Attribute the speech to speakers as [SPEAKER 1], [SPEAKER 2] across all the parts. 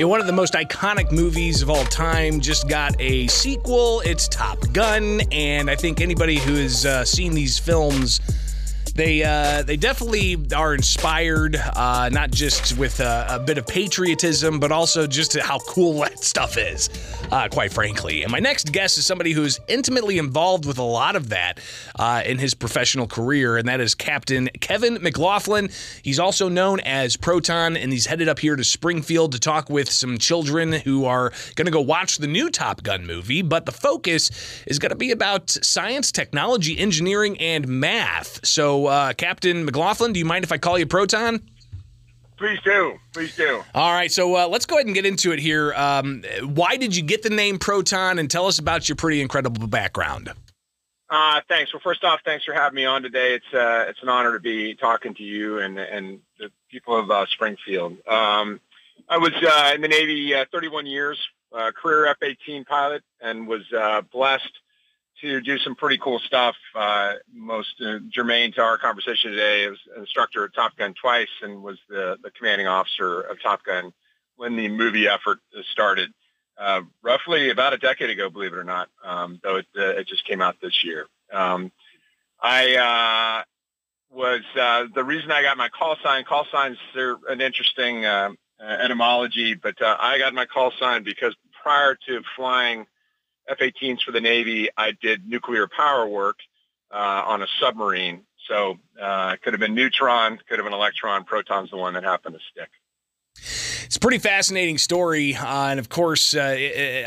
[SPEAKER 1] Know, one of the most iconic movies of all time just got a sequel. It's Top Gun, and I think anybody who has uh, seen these films they uh, they definitely are inspired, uh, not just with a, a, bit of patriotism, but also just how cool that stuff is, uh, quite frankly. And my next guest is somebody who's intimately involved with a lot of that uh, in his professional career, and that is Captain Kevin McLaughlin. He's also known as Proton, and he's headed up here to Springfield to talk with some children who are going to go watch the new Top Gun movie. But the focus is going to be about science, technology, engineering, and math. So uh, Captain McLaughlin, do you mind if I call you Proton?
[SPEAKER 2] Please do. Please do.
[SPEAKER 1] All right, so uh, let's go ahead and get into it here. Um, why did you get the name Proton, and tell us about your pretty incredible background?
[SPEAKER 2] Uh, thanks. Well, first off, thanks for having me on today. It's uh, it's an honor to be talking to you and and the people of uh, Springfield. Um, I was uh, in the Navy uh, 31 years, uh, career F-18 pilot, and was blessed to do some pretty cool stuff. Uh, most uh, germane to our conversation today is instructor at Top Gun twice and was the, the commanding officer of Top Gun when the movie effort started. Uh, roughly about a decade ago, believe it or not, um, though it, uh, it just came out this year. Um, I uh, was uh, the reason I got my call sign. Call signs are an interesting etymology, but I got my call sign because prior to flying F-18s for the Navy, I did nuclear power work uh, on a submarine. So uh, it could have been neutron, could have been electron. Proton's the one that happened to stick.
[SPEAKER 1] It's a pretty fascinating story, uh, and of course, uh,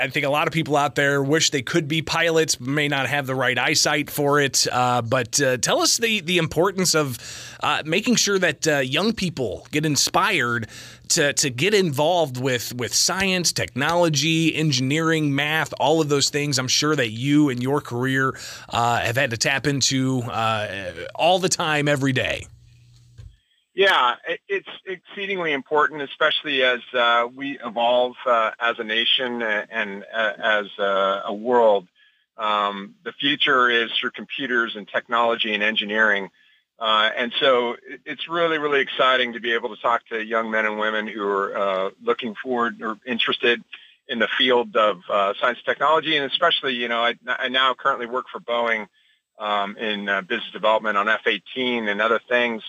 [SPEAKER 1] I think a lot of people out there wish they could be pilots, may not have the right eyesight for it. Uh, but uh, tell us the the importance of uh, making sure that uh, young people get inspired to to get involved with with science, technology, engineering, math, all of those things. I'm sure that you and your career have had to tap into all the time, every day.
[SPEAKER 2] Yeah, it's exceedingly important, especially as uh, we evolve uh, as a nation and uh, as a world. Um, the future is through computers and technology and engineering. Uh, and so it's really, really exciting to be able to talk to young men and women who are uh, looking forward or interested in the field of uh, science and technology. And especially, you know, I, I now currently work for Boeing um, in business development on F-18 and other things.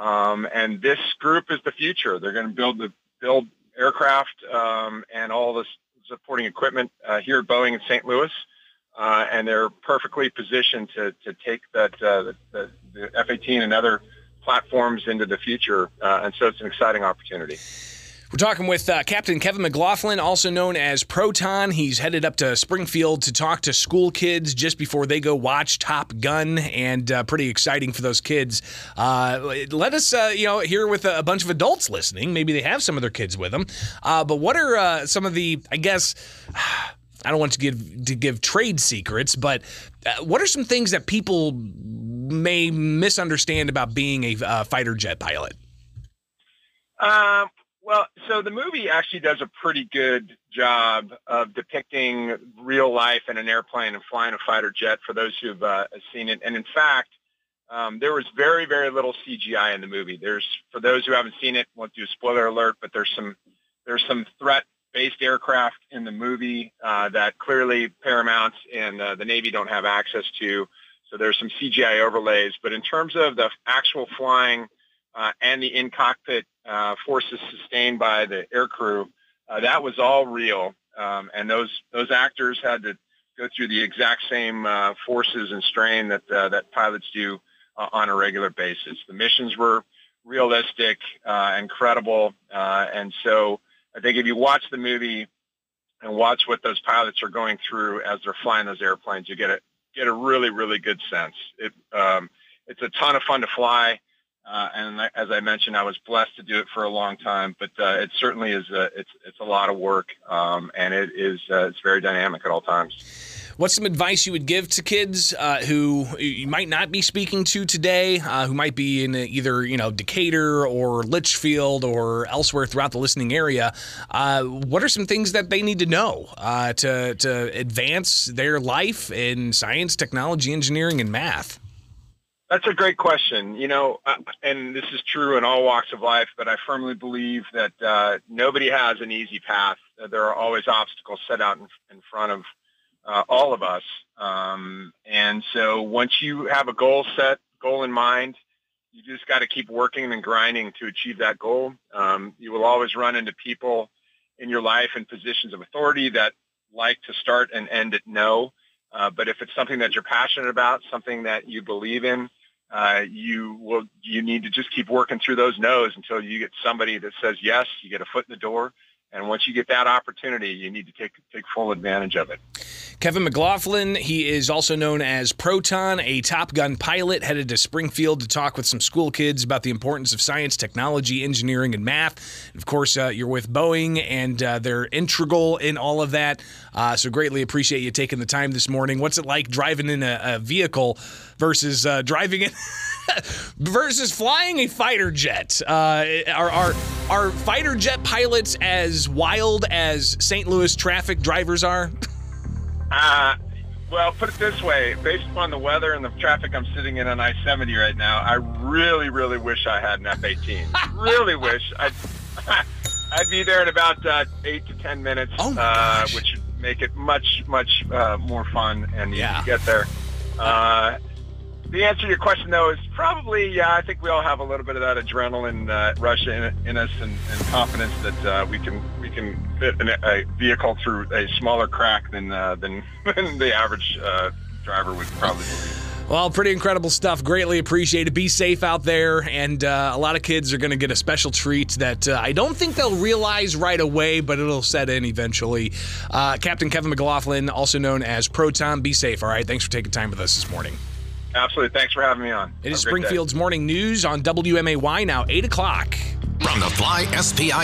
[SPEAKER 2] Um, and this group is the future. They're going to build the build aircraft um, and all the supporting equipment uh, here at Boeing in St. Louis, uh, and they're perfectly positioned to to take that uh, the, the F-18 and other platforms into the future. Uh, and so it's an exciting opportunity.
[SPEAKER 1] We're talking with uh, Captain Kevin McLaughlin, also known as Proton. He's headed up to Springfield to talk to school kids just before they go watch Top Gun, and uh, pretty exciting for those kids. Uh, let us, uh, you know, here with a bunch of adults listening. Maybe they have some of their kids with them. Uh, but what are uh, some of the, I guess, I don't want to give to give trade secrets, but what are some things that people may misunderstand about being a fighter jet pilot?
[SPEAKER 2] Um, well, so the movie actually does a pretty good job of depicting real life in an airplane and flying a fighter jet for those who've uh, seen it. And in fact, um, there was very, very little CGI in the movie. There's, for those who haven't seen it, won't do a spoiler alert, but there's some, there's some threat-based aircraft in the movie uh, that clearly Paramount and uh, the Navy don't have access to. So there's some CGI overlays. But in terms of the actual flying uh, and the in-cockpit uh, forces sustained by the aircrew, uh, that was all real. Um, and those those actors had to go through the exact same uh, forces and strain that uh, that pilots do uh, on a regular basis. The missions were realistic, uh, incredible, uh, and so I think if you watch the movie and watch what those pilots are going through as they're flying those airplanes, you get a get a really really good sense. It um, it's a ton of fun to fly. Uh, and as I mentioned, I was blessed to do it for a long time, but uh, it certainly is a, it's it's a lot of work, um, and it is uh, it's very dynamic at all times.
[SPEAKER 1] What's some advice you would give to kids uh, who you might not be speaking to today, uh, who might be in either you know Decatur or Litchfield or elsewhere throughout the listening area? Uh, what are some things that they need to know to to advance their life in science, technology, engineering, and math?
[SPEAKER 2] That's a great question. You know, uh, and this is true in all walks of life, but I firmly believe that uh, nobody has an easy path. There are always obstacles set out in, in front of uh, all of us. Um, and so once you have a goal set, goal in mind, you just got to keep working and grinding to achieve that goal. Um, you will always run into people in your life in positions of authority that like to start and end at no. Uh, but if it's something that you're passionate about, something that you believe in, uh, you will you need to just keep working through those no's until you get somebody that says yes. You get a foot in the door, and once you get that opportunity, you need to take take full advantage of it.
[SPEAKER 1] Kevin McLaughlin, he is also known as Proton, a Top Gun pilot, headed to Springfield to talk with some school kids about the importance of science, technology, engineering, and math. of course, uh, you're with Boeing, and uh, they're integral in all of that. Uh, so, greatly appreciate you taking the time this morning. What's it like driving in a, a vehicle versus uh, driving in? versus flying a fighter jet. Uh, are, are are fighter jet pilots as wild as St. Louis traffic drivers are?
[SPEAKER 2] Uh, well, put it this way: based upon the weather and the traffic I'm sitting in on I-70 right now, I really, really wish I had an F-18. really wish I'd I'd be there in about uh, eight to ten minutes,
[SPEAKER 1] oh
[SPEAKER 2] uh, which would make it much, much uh, more fun and
[SPEAKER 1] yeah.
[SPEAKER 2] you get there. The answer to your question, though, is probably yeah. I think we all have a little bit of that adrenaline uh, rush in, in us and, and confidence that uh, we can we can fit an, a vehicle through a smaller crack than uh, than, than the average uh, driver would probably believe.
[SPEAKER 1] Well, pretty incredible stuff. Greatly appreciated. Be safe out there. And uh, a lot of kids are going to get a special treat that uh, I don't think they'll realize right away, but it'll set in eventually. Uh, Captain Kevin McLaughlin, also known as Proton. Be safe, all right? Thanks for taking time with us this morning.
[SPEAKER 2] Absolutely. Thanks for having me on.
[SPEAKER 1] It is Springfield's morning news on WMAY now, 8 o'clock.
[SPEAKER 3] From the Fly SPI